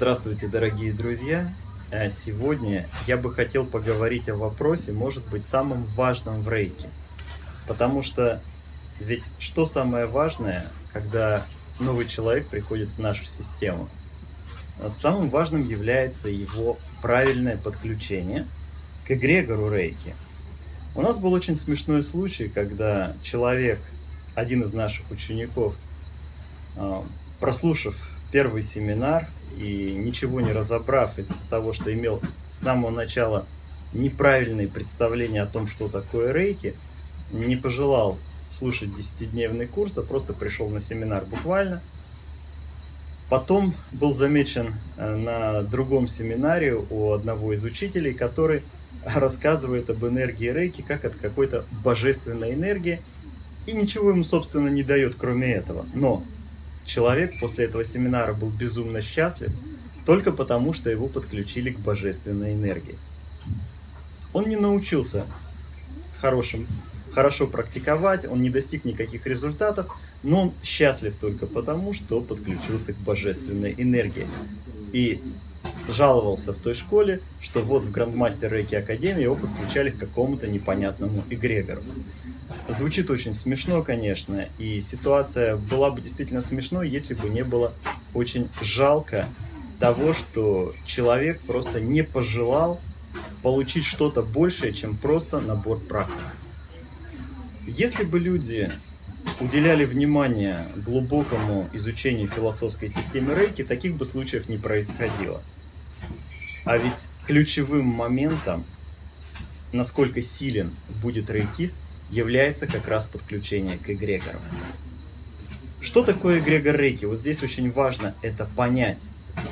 Здравствуйте, дорогие друзья! Э, Сегодня я бы хотел поговорить о вопросе, может быть, самым важном в рейке. Потому что ведь что самое важное, когда новый человек приходит в нашу систему? Самым важным является его правильное подключение к эгрегору рейки. У нас был очень смешной случай, когда человек, один из наших учеников, э, прослушав первый семинар и ничего не разобрав из-за того, что имел с самого начала неправильные представления о том, что такое рейки, не пожелал слушать 10-дневный курс, а просто пришел на семинар буквально. Потом был замечен э, на другом семинаре у одного из учителей, который рассказывает об энергии рейки как от какой-то божественной энергии, и ничего ему, собственно, не дает, кроме этого. Но человек после этого семинара был безумно счастлив только потому, что его подключили к божественной энергии. Он не научился хорошим, хорошо практиковать, он не достиг никаких результатов, но он счастлив только потому, что подключился к божественной энергии. И жаловался в той школе, что вот в Грандмастер Рейки Академии его подключали к какому-то непонятному эгрегору. Звучит очень смешно, конечно, и ситуация была бы действительно смешной, если бы не было очень жалко того, что человек просто не пожелал получить что-то большее, чем просто набор практик. Если бы люди уделяли внимание глубокому изучению философской системы рейки, таких бы случаев не происходило. А ведь ключевым моментом, насколько силен будет рейкист, является как раз подключение к эгрегору. Что такое эгрегор рейки? Вот здесь очень важно это понять,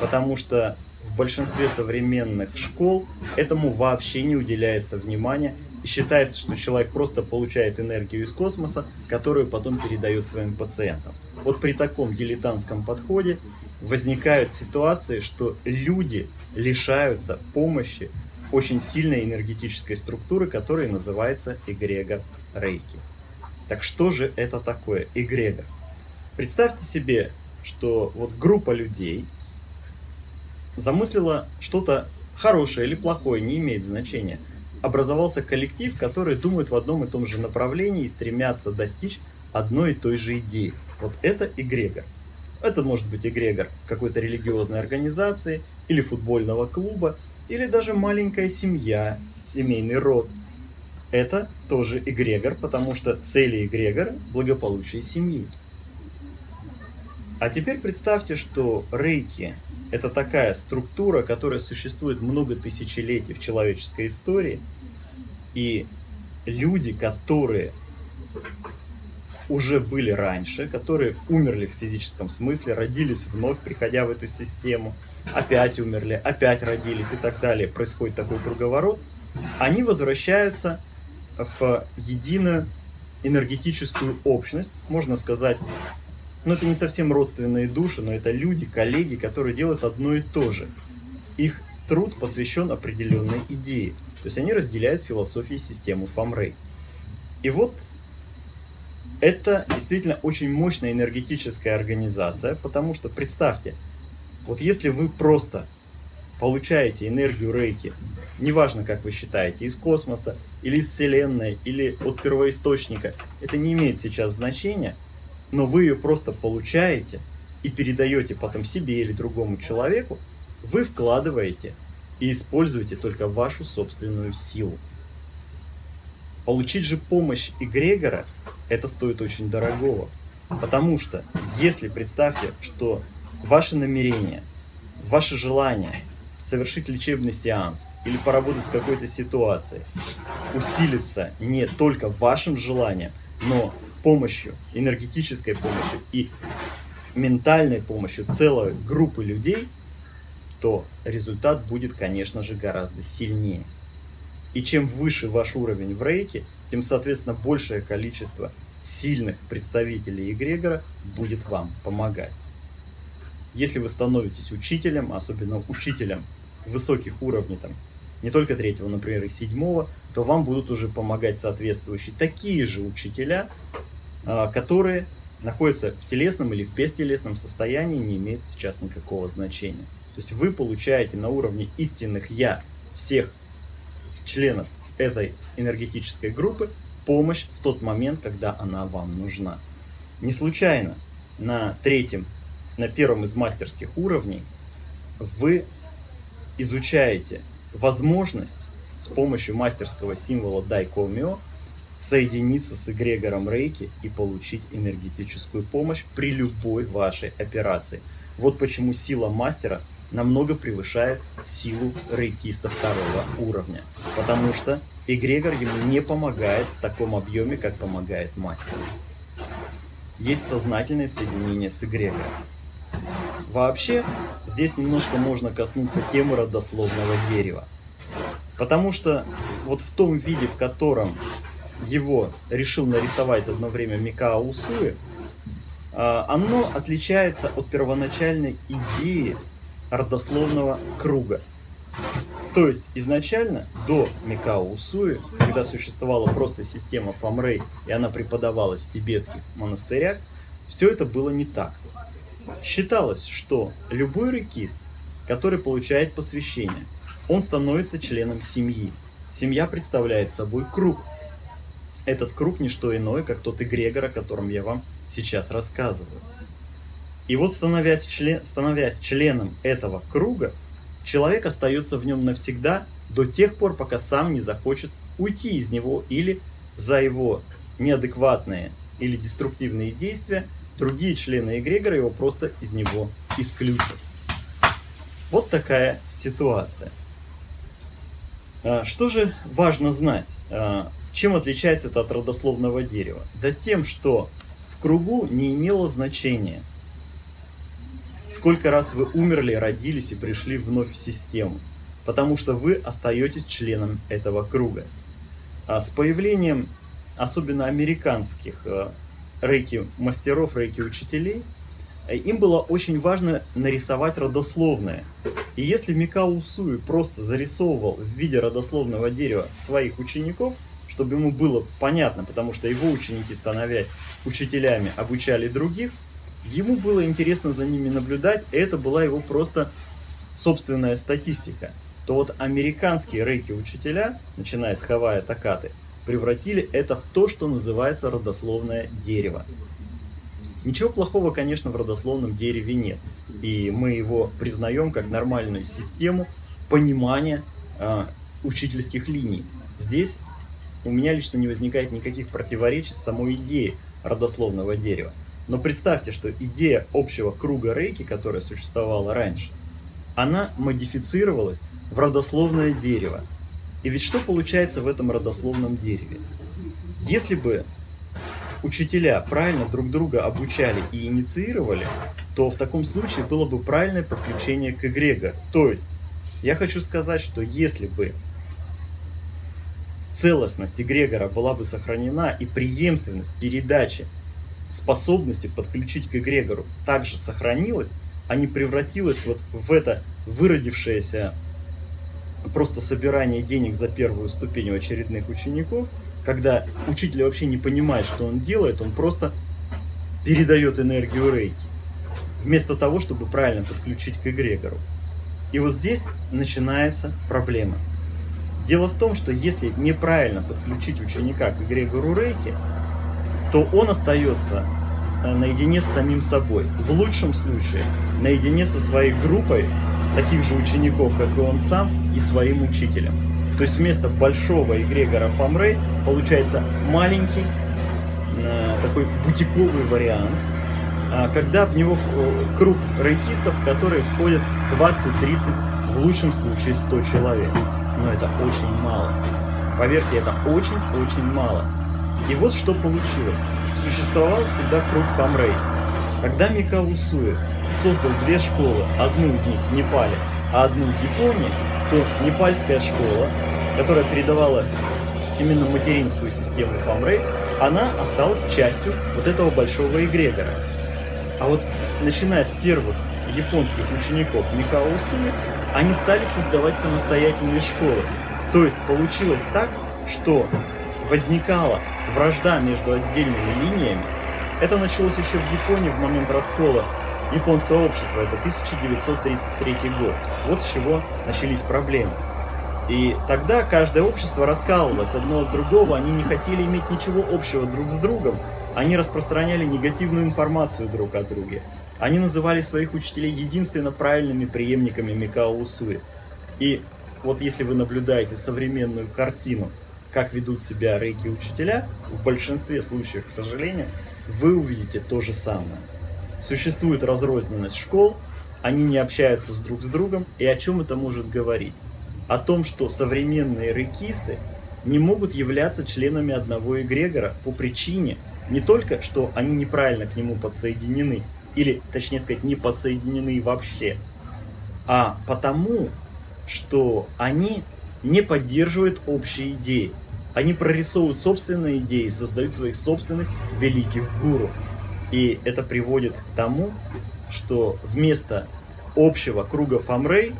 потому что в большинстве современных школ этому вообще не уделяется внимания и считается, что человек просто получает энергию из космоса, которую потом передает своим пациентам. Вот при таком дилетантском подходе возникают ситуации, что люди лишаются помощи очень сильной энергетической структуры, которая называется эгрегор рейки. Так что же это такое эгрегор? Представьте себе, что вот группа людей замыслила что-то хорошее или плохое, не имеет значения. Образовался коллектив, который думает в одном и том же направлении и стремятся достичь одной и той же идеи. Вот это эгрегор. Это может быть эгрегор какой-то религиозной организации или футбольного клуба, или даже маленькая семья, семейный род. Это тоже эгрегор, потому что цели эгрегора – благополучие семьи. А теперь представьте, что рейки – это такая структура, которая существует много тысячелетий в человеческой истории, и люди, которые уже были раньше, которые умерли в физическом смысле, родились вновь, приходя в эту систему, опять умерли, опять родились и так далее. Происходит такой круговорот. Они возвращаются в единую энергетическую общность, можно сказать, ну это не совсем родственные души, но это люди, коллеги, которые делают одно и то же. Их труд посвящен определенной идее. То есть они разделяют философию и систему Фамрей. И вот это действительно очень мощная энергетическая организация, потому что представьте, вот если вы просто получаете энергию рейки, неважно как вы считаете, из космоса, или из Вселенной, или от первоисточника, это не имеет сейчас значения, но вы ее просто получаете и передаете потом себе или другому человеку, вы вкладываете и используете только вашу собственную силу. Получить же помощь эгрегора, это стоит очень дорогого. Потому что, если представьте, что ваше намерение, ваше желание совершить лечебный сеанс или поработать с какой-то ситуацией усилится не только вашим желанием, но помощью, энергетической помощью и ментальной помощью целой группы людей, то результат будет, конечно же, гораздо сильнее. И чем выше ваш уровень в рейке, тем, соответственно, большее количество сильных представителей эгрегора будет вам помогать. Если вы становитесь учителем, особенно учителем высоких уровней, там, не только третьего, например, и седьмого, то вам будут уже помогать соответствующие такие же учителя, а, которые находятся в телесном или в бестелесном состоянии, не имеет сейчас никакого значения. То есть вы получаете на уровне истинных «я» всех членов этой энергетической группы помощь в тот момент, когда она вам нужна. Не случайно на третьем, на первом из мастерских уровней вы изучаете возможность с помощью мастерского символа Дайкомио соединиться с эгрегором Рейки и получить энергетическую помощь при любой вашей операции. Вот почему сила мастера намного превышает силу рейкиста второго уровня. Потому что эгрегор ему не помогает в таком объеме, как помогает мастер. Есть сознательное соединение с эгрегором. Вообще, здесь немножко можно коснуться темы родословного дерева. Потому что вот в том виде, в котором его решил нарисовать одно время Микао Усуи, а, оно отличается от первоначальной идеи родословного круга. То есть изначально, до Микао Усуи, когда существовала просто система Фамрей, и она преподавалась в тибетских монастырях, все это было не так. Считалось, что любой рекист, который получает посвящение, он становится членом семьи. Семья представляет собой круг. Этот круг не что иное, как тот эгрегор, о котором я вам сейчас рассказываю. И вот становясь, член, становясь членом этого круга, человек остается в нем навсегда до тех пор, пока сам не захочет уйти из него или за его неадекватные или деструктивные действия другие члены эгрегора его просто из него исключат. Вот такая ситуация. А, что же важно знать? А, чем отличается это от родословного дерева? Да тем, что в кругу не имело значения, сколько раз вы умерли, родились и пришли вновь в систему, потому что вы остаетесь членом этого круга. А с появлением особенно американских рейки-мастеров, рейки-учителей, э, им было очень важно нарисовать родословное. И если Микао Усуи просто зарисовывал в виде родословного дерева своих учеников, чтобы ему было понятно, потому что его ученики, становясь учителями, обучали других, ему было интересно за ними наблюдать, это была его просто собственная статистика. То вот американские рейки-учителя, начиная с Хавая Такаты, превратили это в то, что называется родословное дерево. Ничего плохого, конечно, в родословном дереве нет. И мы его признаем как нормальную систему понимания э, учительских линий. Здесь у меня лично не возникает никаких противоречий с самой идеей родословного дерева. Но представьте, что идея общего круга рейки, которая существовала раньше, она модифицировалась в родословное дерево. И ведь что получается в этом родословном дереве? Если бы учителя правильно друг друга обучали и инициировали, то в таком случае было бы правильное подключение к эгрегор. То есть, я хочу сказать, что если бы целостность эгрегора была бы сохранена и преемственность передачи способности подключить к эгрегору также сохранилась, а не превратилась вот в это выродившееся просто собирание денег за первую ступень у очередных учеников, когда учитель вообще не понимает, что он делает, он просто передает энергию рейки, вместо того, чтобы правильно подключить к эгрегору. И вот здесь начинается проблема. Дело в том, что если неправильно подключить ученика к эгрегору рейки, то он остается э, наедине с самим собой. В лучшем случае наедине со своей группой таких же учеников, как и он сам, и своим учителем. То есть вместо большого эгрегора Фамрей получается маленький э, такой бутиковый вариант, э, когда в него э, круг рейтистов, в которые входят 20-30, в лучшем случае 100 человек. Но это очень мало. Поверьте, это очень-очень мало. И вот что получилось. Существовал всегда круг Фамрей. Когда Микао Суэ создал две школы, одну из них в Непале, а одну в Японии, то непальская школа, которая передавала именно материнскую систему Фамрей, она осталась частью вот этого большого эгрегора. А вот начиная с первых японских учеников Микао Усуми, они стали создавать самостоятельные школы. То есть получилось так, что возникала вражда между отдельными линиями. Это началось еще в Японии в момент раскола японского общества. Это 1933 год. Вот с чего начались проблемы. И тогда каждое общество раскалывалось одно от другого, они не хотели иметь ничего общего друг с другом, они распространяли негативную информацию друг о друге. Они называли своих учителей единственно правильными преемниками Микао Усуи. И вот если вы наблюдаете современную картину, как ведут себя рейки-учителя, в большинстве случаев, к сожалению, вы увидите то же самое. Существует разрозненность школ, они не общаются с друг с другом, и о чем это может говорить? О том, что современные рейкисты не могут являться членами одного эгрегора по причине не только, что они неправильно к нему подсоединены, или, точнее сказать, не подсоединены вообще, а потому, что они не поддерживают общие идеи. Они прорисовывают собственные идеи, создают своих собственных великих гуру. И это приводит к тому, что вместо общего круга Фамрей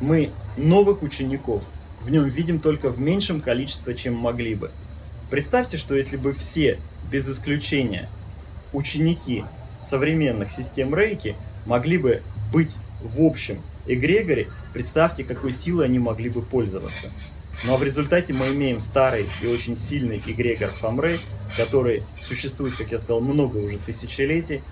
мы новых учеников в нем видим только в меньшем количестве, чем могли бы. Представьте, что если бы все, без исключения, ученики современных систем рейки могли бы быть в общем эгрегоре, представьте, какой силой они могли бы пользоваться. А в результате мы имеем старый и очень сильный эгрегор Фамрей, который существует, как я сказал, много уже тысячелетий,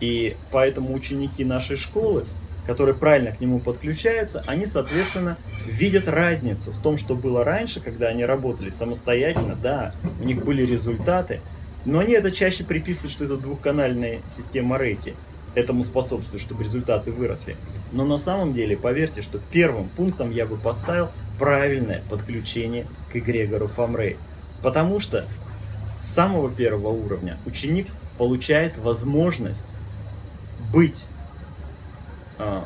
и поэтому ученики нашей школы, которые правильно к нему подключаются, они, соответственно, видят разницу в том, что было раньше, когда они работали самостоятельно, да, у них были результаты, но они это чаще приписывают, что это двухканальная система рейки. Этому способствует, чтобы результаты выросли. Но на самом деле, поверьте, что первым пунктом я бы поставил правильное подключение к эгрегору Фамрей. Потому что с самого первого уровня ученик получает возможность быть э,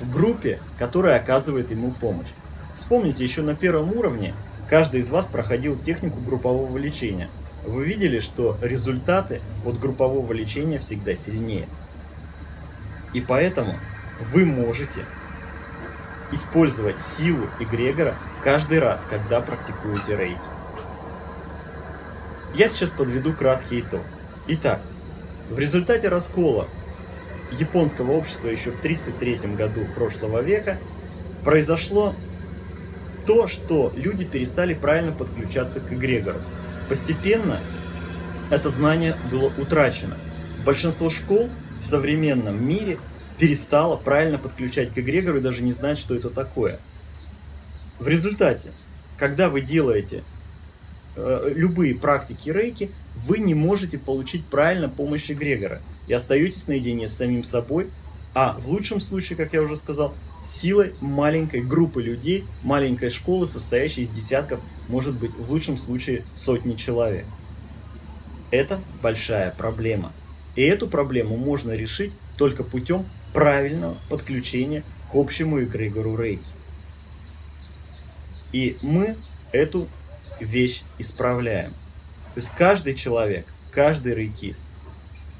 в группе, которая оказывает ему помощь. Вспомните, еще на первом уровне каждый из вас проходил технику группового лечения – вы видели, что результаты от группового лечения всегда сильнее. И поэтому вы можете использовать силу эгрегора каждый раз, когда практикуете рейки. Я сейчас подведу краткий итог. Итак, в результате раскола японского общества еще в 1933 году прошлого века произошло то, что люди перестали правильно подключаться к эгрегору. Постепенно это знание было утрачено. Большинство школ в современном мире перестало правильно подключать к эгрегору и даже не знать, что это такое. В результате, когда вы делаете э, любые практики рейки, вы не можете получить правильно помощь эгрегора и остаетесь наедине с самим собой, а в лучшем случае, как я уже сказал, силой маленькой группы людей, маленькой школы, состоящей из десятков, может быть, в лучшем случае сотни человек. Это большая проблема. И эту проблему можно решить только путем правильного подключения к общему эгрегору рейки. И мы эту вещь исправляем. То есть каждый человек, каждый рейкист.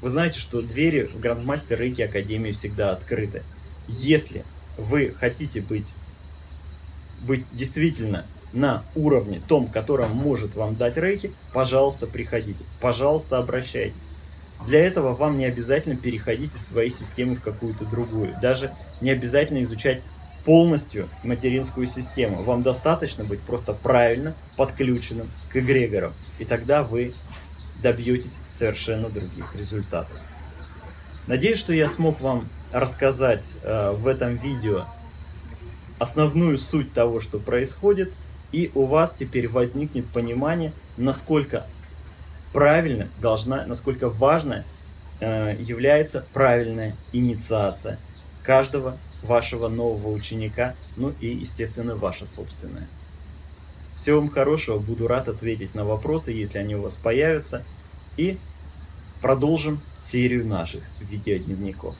Вы знаете, что двери в Грандмастер Рейки Академии всегда открыты. Если вы хотите быть, быть действительно на уровне том, котором может вам дать рейки, пожалуйста, приходите, пожалуйста, обращайтесь. Для этого вам не обязательно переходить из своей системы в какую-то другую. Даже не обязательно изучать полностью материнскую систему. Вам достаточно быть просто правильно подключенным к эгрегору. И тогда вы добьетесь совершенно других результатов. Надеюсь, что я смог вам рассказать э, в этом видео основную суть того, что происходит, и у вас теперь возникнет понимание, насколько правильно должна, насколько важно э, является правильная инициация каждого вашего нового ученика, ну и, естественно, ваша собственная. Всего вам хорошего, буду рад ответить на вопросы, если они у вас появятся, и продолжим серию наших видеодневников.